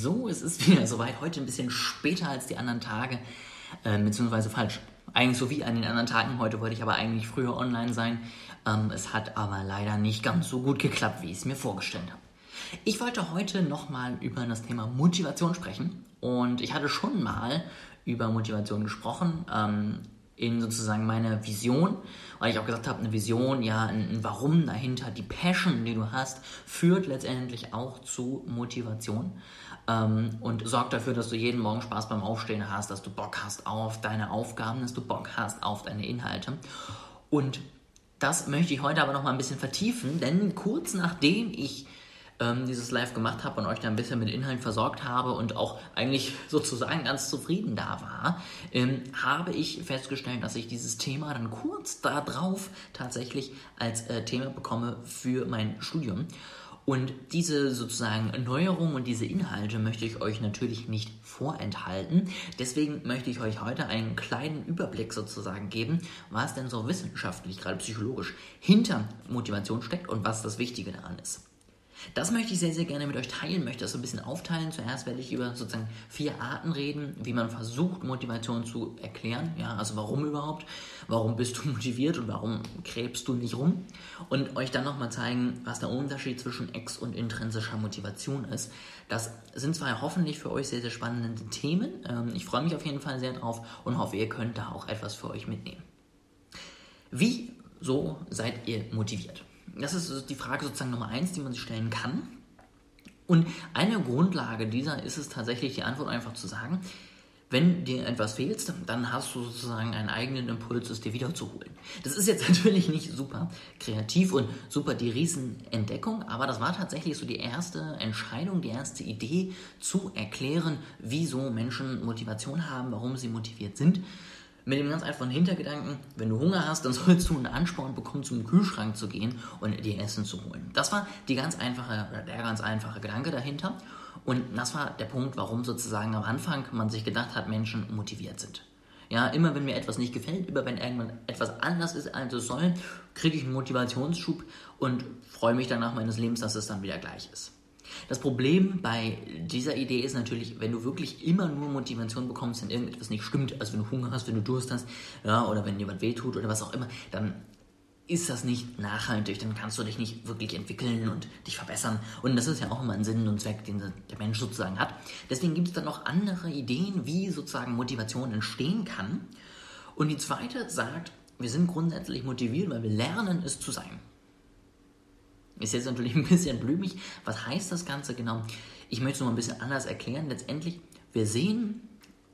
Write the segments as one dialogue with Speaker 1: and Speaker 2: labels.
Speaker 1: So, es ist wieder soweit. Heute ein bisschen später als die anderen Tage, äh, beziehungsweise falsch. Eigentlich so wie an den anderen Tagen. Heute wollte ich aber eigentlich früher online sein. Ähm, es hat aber leider nicht ganz so gut geklappt, wie ich es mir vorgestellt habe. Ich wollte heute nochmal über das Thema Motivation sprechen. Und ich hatte schon mal über Motivation gesprochen. Ähm, in sozusagen meiner Vision, weil ich auch gesagt habe, eine Vision, ja, ein, ein, Warum dahinter, die Passion, die du hast, führt letztendlich auch zu Motivation ähm, und sorgt dafür, dass du jeden Morgen Spaß beim Aufstehen hast, dass du Bock hast auf deine Aufgaben, dass du Bock hast auf deine Inhalte. Und das möchte ich heute aber noch mal ein bisschen vertiefen, denn kurz nachdem ich ähm, dieses Live gemacht habe und euch da ein bisschen mit Inhalten versorgt habe und auch eigentlich sozusagen ganz zufrieden da war, ähm, habe ich festgestellt, dass ich dieses Thema dann kurz darauf tatsächlich als äh, Thema bekomme für mein Studium. Und diese sozusagen Neuerungen und diese Inhalte möchte ich euch natürlich nicht vorenthalten. Deswegen möchte ich euch heute einen kleinen Überblick sozusagen geben, was denn so wissenschaftlich, gerade psychologisch, hinter Motivation steckt und was das Wichtige daran ist. Das möchte ich sehr, sehr gerne mit euch teilen, möchte das so ein bisschen aufteilen. Zuerst werde ich über sozusagen vier Arten reden, wie man versucht, Motivation zu erklären. Ja, also warum überhaupt? Warum bist du motiviert und warum krebst du nicht rum? Und euch dann nochmal zeigen, was der Unterschied zwischen ex- und intrinsischer Motivation ist. Das sind zwar hoffentlich für euch sehr, sehr spannende Themen. Ähm, ich freue mich auf jeden Fall sehr drauf und hoffe, ihr könnt da auch etwas für euch mitnehmen. Wie so seid ihr motiviert? Das ist die Frage sozusagen Nummer eins, die man sich stellen kann. Und eine Grundlage dieser ist es tatsächlich, die Antwort einfach zu sagen, wenn dir etwas fehlt, dann hast du sozusagen einen eigenen Impuls, es dir wiederzuholen. Das ist jetzt natürlich nicht super kreativ und super die Riesenentdeckung, aber das war tatsächlich so die erste Entscheidung, die erste Idee zu erklären, wieso Menschen Motivation haben, warum sie motiviert sind mit dem ganz einfachen Hintergedanken, wenn du Hunger hast, dann sollst du einen Ansporn bekommen, zum Kühlschrank zu gehen und dir Essen zu holen. Das war die ganz einfache, der ganz einfache Gedanke dahinter. Und das war der Punkt, warum sozusagen am Anfang man sich gedacht hat, Menschen motiviert sind. Ja, immer wenn mir etwas nicht gefällt, immer wenn irgendwann etwas anders ist, als es soll, kriege ich einen Motivationsschub und freue mich danach meines Lebens, dass es dann wieder gleich ist. Das Problem bei dieser Idee ist natürlich, wenn du wirklich immer nur Motivation bekommst, wenn irgendetwas nicht stimmt, also wenn du Hunger hast, wenn du Durst hast, ja, oder wenn was wehtut oder was auch immer, dann ist das nicht nachhaltig, dann kannst du dich nicht wirklich entwickeln und dich verbessern. Und das ist ja auch immer ein Sinn und Zweck, den der Mensch sozusagen hat. Deswegen gibt es dann noch andere Ideen, wie sozusagen Motivation entstehen kann. Und die zweite sagt, wir sind grundsätzlich motiviert, weil wir lernen, es zu sein. Ist jetzt natürlich ein bisschen blümig. Was heißt das Ganze genau? Ich möchte es noch ein bisschen anders erklären. Letztendlich, wir sehen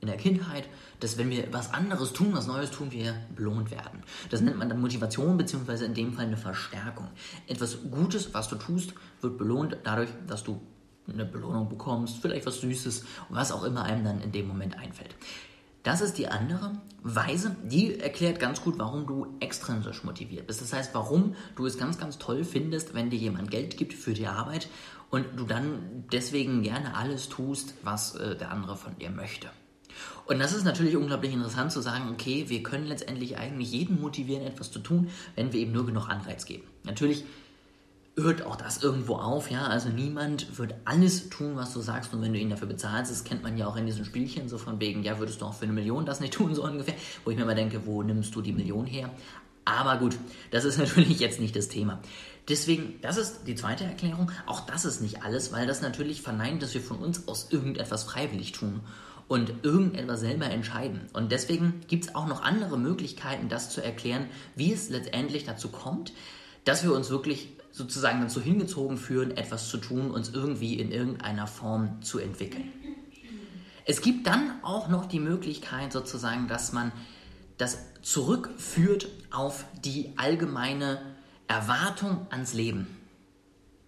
Speaker 1: in der Kindheit, dass wenn wir was anderes tun, was Neues tun, wir belohnt werden. Das nennt man dann Motivation, beziehungsweise in dem Fall eine Verstärkung. Etwas Gutes, was du tust, wird belohnt dadurch, dass du eine Belohnung bekommst, vielleicht was Süßes, was auch immer einem dann in dem Moment einfällt. Das ist die andere Weise, die erklärt ganz gut, warum du extrinsisch motiviert bist. Das heißt, warum du es ganz, ganz toll findest, wenn dir jemand Geld gibt für die Arbeit und du dann deswegen gerne alles tust, was äh, der andere von dir möchte. Und das ist natürlich unglaublich interessant zu sagen, okay, wir können letztendlich eigentlich jeden motivieren, etwas zu tun, wenn wir eben nur genug Anreiz geben. Natürlich hört auch das irgendwo auf, ja. Also niemand wird alles tun, was du sagst, und wenn du ihn dafür bezahlst. Das kennt man ja auch in diesen Spielchen, so von wegen, ja, würdest du auch für eine Million das nicht tun, so ungefähr. Wo ich mir mal denke, wo nimmst du die Million her? Aber gut, das ist natürlich jetzt nicht das Thema. Deswegen, das ist die zweite Erklärung. Auch das ist nicht alles, weil das natürlich verneint, dass wir von uns aus irgendetwas freiwillig tun und irgendetwas selber entscheiden. Und deswegen gibt es auch noch andere Möglichkeiten, das zu erklären, wie es letztendlich dazu kommt, dass wir uns wirklich sozusagen dazu hingezogen führen, etwas zu tun, uns irgendwie in irgendeiner Form zu entwickeln. Es gibt dann auch noch die Möglichkeit sozusagen, dass man das zurückführt auf die allgemeine Erwartung ans Leben.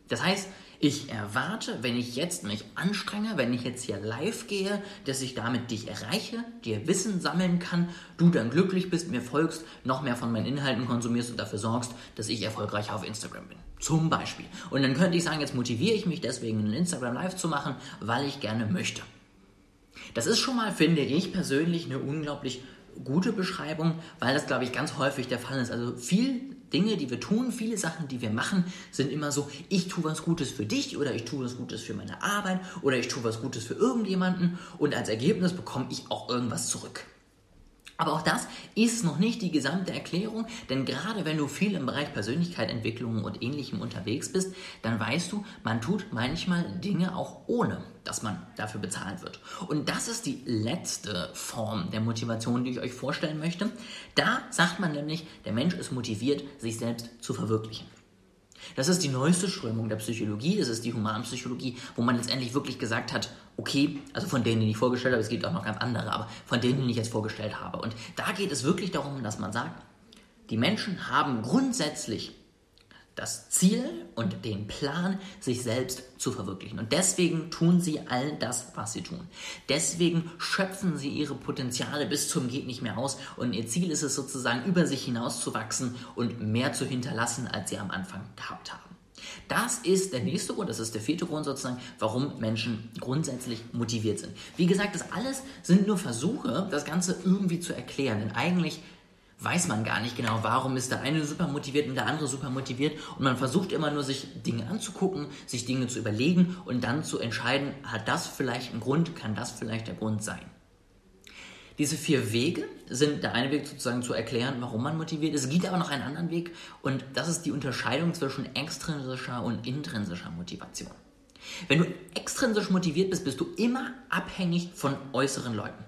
Speaker 1: Das heißt, ich erwarte, wenn ich jetzt mich anstrenge, wenn ich jetzt hier live gehe, dass ich damit dich erreiche, dir Wissen sammeln kann, du dann glücklich bist, mir folgst, noch mehr von meinen Inhalten konsumierst und dafür sorgst, dass ich erfolgreich auf Instagram bin. Zum Beispiel. Und dann könnte ich sagen, jetzt motiviere ich mich deswegen, ein Instagram live zu machen, weil ich gerne möchte. Das ist schon mal, finde ich persönlich, eine unglaublich gute Beschreibung, weil das, glaube ich, ganz häufig der Fall ist. Also viel Dinge, die wir tun, viele Sachen, die wir machen, sind immer so, ich tue was Gutes für dich oder ich tue was Gutes für meine Arbeit oder ich tue was Gutes für irgendjemanden und als Ergebnis bekomme ich auch irgendwas zurück. Aber auch das ist noch nicht die gesamte Erklärung, denn gerade wenn du viel im Bereich Persönlichkeitsentwicklung und ähnlichem unterwegs bist, dann weißt du, man tut manchmal Dinge auch ohne, dass man dafür bezahlt wird. Und das ist die letzte Form der Motivation, die ich euch vorstellen möchte. Da sagt man nämlich, der Mensch ist motiviert, sich selbst zu verwirklichen. Das ist die neueste Strömung der Psychologie, das ist die Humanpsychologie, wo man letztendlich wirklich gesagt hat, okay, also von denen, die ich vorgestellt habe, es gibt auch noch ganz andere, aber von denen, die ich jetzt vorgestellt habe. Und da geht es wirklich darum, dass man sagt, die Menschen haben grundsätzlich das Ziel und den Plan, sich selbst zu verwirklichen. Und deswegen tun sie all das, was sie tun. Deswegen schöpfen sie ihre Potenziale bis zum geht nicht mehr aus. Und ihr Ziel ist es sozusagen, über sich hinauszuwachsen und mehr zu hinterlassen, als sie am Anfang gehabt haben. Das ist der nächste Grund, das ist der vierte Grund sozusagen, warum Menschen grundsätzlich motiviert sind. Wie gesagt, das alles sind nur Versuche, das Ganze irgendwie zu erklären. Denn eigentlich weiß man gar nicht genau, warum ist der eine super motiviert und der andere super motiviert. Und man versucht immer nur, sich Dinge anzugucken, sich Dinge zu überlegen und dann zu entscheiden, hat das vielleicht einen Grund, kann das vielleicht der Grund sein. Diese vier Wege sind der eine Weg sozusagen zu erklären, warum man motiviert ist. Es gibt aber noch einen anderen Weg und das ist die Unterscheidung zwischen extrinsischer und intrinsischer Motivation. Wenn du extrinsisch motiviert bist, bist du immer abhängig von äußeren Leuten.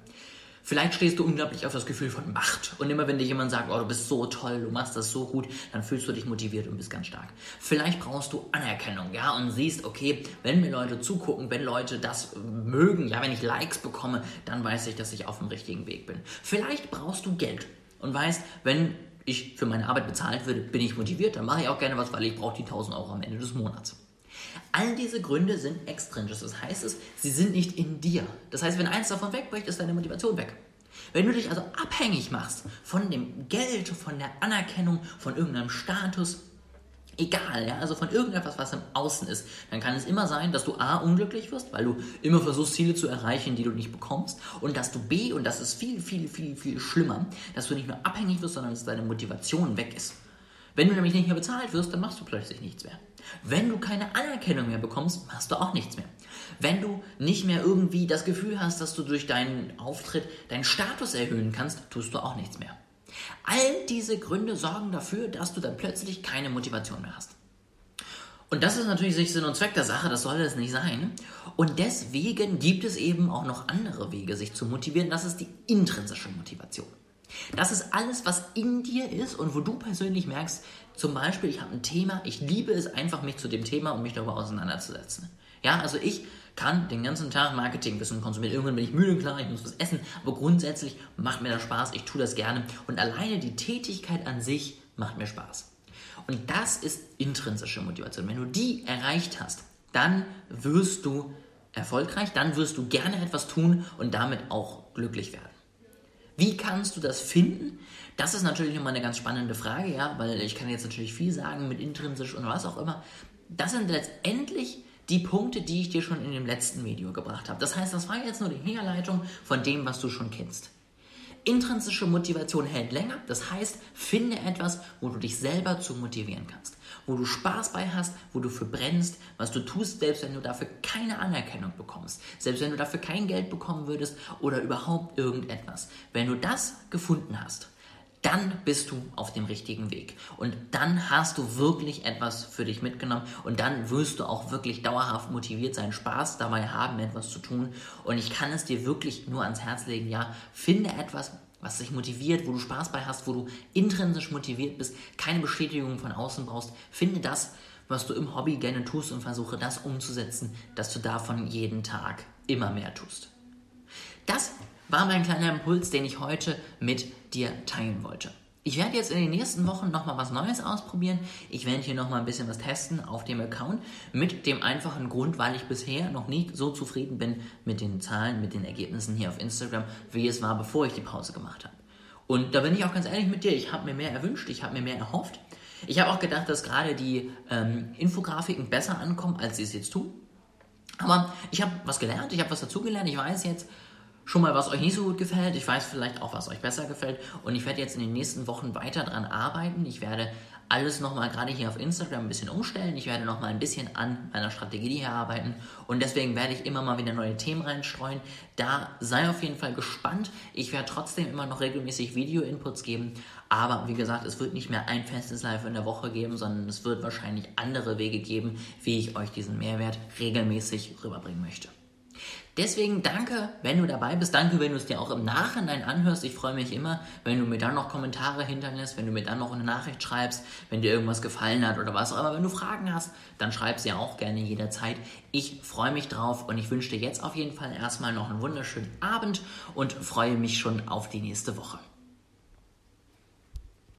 Speaker 1: Vielleicht stehst du unglaublich auf das Gefühl von Macht. Und immer wenn dir jemand sagt, oh, du bist so toll, du machst das so gut, dann fühlst du dich motiviert und bist ganz stark. Vielleicht brauchst du Anerkennung, ja, und siehst, okay, wenn mir Leute zugucken, wenn Leute das mögen, ja, wenn ich Likes bekomme, dann weiß ich, dass ich auf dem richtigen Weg bin. Vielleicht brauchst du Geld und weißt, wenn ich für meine Arbeit bezahlt würde, bin ich motiviert, dann mache ich auch gerne was, weil ich brauche die 1000 Euro am Ende des Monats. All diese Gründe sind extrinsisch. Das heißt es, sie sind nicht in dir. Das heißt, wenn eins davon wegbricht, ist deine Motivation weg. Wenn du dich also abhängig machst von dem Geld, von der Anerkennung, von irgendeinem Status, egal, ja, also von irgendetwas, was im Außen ist, dann kann es immer sein, dass du A, unglücklich wirst, weil du immer versuchst, Ziele zu erreichen, die du nicht bekommst, und dass du B, und das ist viel, viel, viel, viel schlimmer, dass du nicht nur abhängig wirst, sondern dass deine Motivation weg ist. Wenn du nämlich nicht mehr bezahlt wirst, dann machst du plötzlich nichts mehr. Wenn du keine Anerkennung mehr bekommst, machst du auch nichts mehr. Wenn du nicht mehr irgendwie das Gefühl hast, dass du durch deinen Auftritt deinen Status erhöhen kannst, tust du auch nichts mehr. All diese Gründe sorgen dafür, dass du dann plötzlich keine Motivation mehr hast. Und das ist natürlich nicht Sinn und Zweck der Sache, das soll es nicht sein. Und deswegen gibt es eben auch noch andere Wege, sich zu motivieren. Das ist die intrinsische Motivation. Das ist alles, was in dir ist und wo du persönlich merkst, zum Beispiel, ich habe ein Thema, ich liebe es einfach, mich zu dem Thema und mich darüber auseinanderzusetzen. Ja, also ich kann den ganzen Tag Marketingwissen konsumieren. Irgendwann bin ich müde, klar, ich muss was essen, aber grundsätzlich macht mir das Spaß, ich tue das gerne und alleine die Tätigkeit an sich macht mir Spaß. Und das ist intrinsische Motivation. Wenn du die erreicht hast, dann wirst du erfolgreich, dann wirst du gerne etwas tun und damit auch glücklich werden. Wie kannst du das finden? Das ist natürlich nochmal eine ganz spannende Frage, ja, weil ich kann jetzt natürlich viel sagen mit intrinsisch und was auch immer. Das sind letztendlich die Punkte, die ich dir schon in dem letzten Video gebracht habe. Das heißt, das war jetzt nur die Herleitung von dem, was du schon kennst. Intrinsische Motivation hält länger, das heißt, finde etwas, wo du dich selber zu motivieren kannst, wo du Spaß bei hast, wo du für brennst, was du tust, selbst wenn du dafür keine Anerkennung bekommst, selbst wenn du dafür kein Geld bekommen würdest oder überhaupt irgendetwas. Wenn du das gefunden hast, dann bist du auf dem richtigen Weg. Und dann hast du wirklich etwas für dich mitgenommen und dann wirst du auch wirklich dauerhaft motiviert sein, Spaß dabei haben, etwas zu tun. Und ich kann es dir wirklich nur ans Herz legen, ja, finde etwas, was dich motiviert, wo du Spaß bei hast, wo du intrinsisch motiviert bist, keine Bestätigung von außen brauchst. Finde das, was du im Hobby gerne tust und versuche das umzusetzen, dass du davon jeden Tag immer mehr tust. Das war mein kleiner Impuls, den ich heute mit dir teilen wollte. Ich werde jetzt in den nächsten Wochen nochmal was Neues ausprobieren. Ich werde hier nochmal ein bisschen was testen auf dem Account mit dem einfachen Grund, weil ich bisher noch nicht so zufrieden bin mit den Zahlen, mit den Ergebnissen hier auf Instagram, wie es war, bevor ich die Pause gemacht habe. Und da bin ich auch ganz ehrlich mit dir, ich habe mir mehr erwünscht, ich habe mir mehr erhofft. Ich habe auch gedacht, dass gerade die ähm, Infografiken besser ankommen, als sie es jetzt tun. Aber ich habe was gelernt, ich habe was dazugelernt. Ich weiß jetzt, schon mal, was euch nicht so gut gefällt. Ich weiß vielleicht auch, was euch besser gefällt. Und ich werde jetzt in den nächsten Wochen weiter daran arbeiten. Ich werde alles nochmal gerade hier auf Instagram ein bisschen umstellen. Ich werde nochmal ein bisschen an meiner Strategie hier arbeiten und deswegen werde ich immer mal wieder neue Themen reinstreuen. Da sei auf jeden Fall gespannt. Ich werde trotzdem immer noch regelmäßig Video-Inputs geben, aber wie gesagt, es wird nicht mehr ein festes Live in der Woche geben, sondern es wird wahrscheinlich andere Wege geben, wie ich euch diesen Mehrwert regelmäßig rüberbringen möchte. Deswegen danke, wenn du dabei bist. Danke, wenn du es dir auch im Nachhinein anhörst. Ich freue mich immer, wenn du mir dann noch Kommentare hinterlässt, wenn du mir dann noch eine Nachricht schreibst, wenn dir irgendwas gefallen hat oder was. Aber wenn du Fragen hast, dann schreib sie auch gerne jederzeit. Ich freue mich drauf und ich wünsche dir jetzt auf jeden Fall erstmal noch einen wunderschönen Abend und freue mich schon auf die nächste Woche.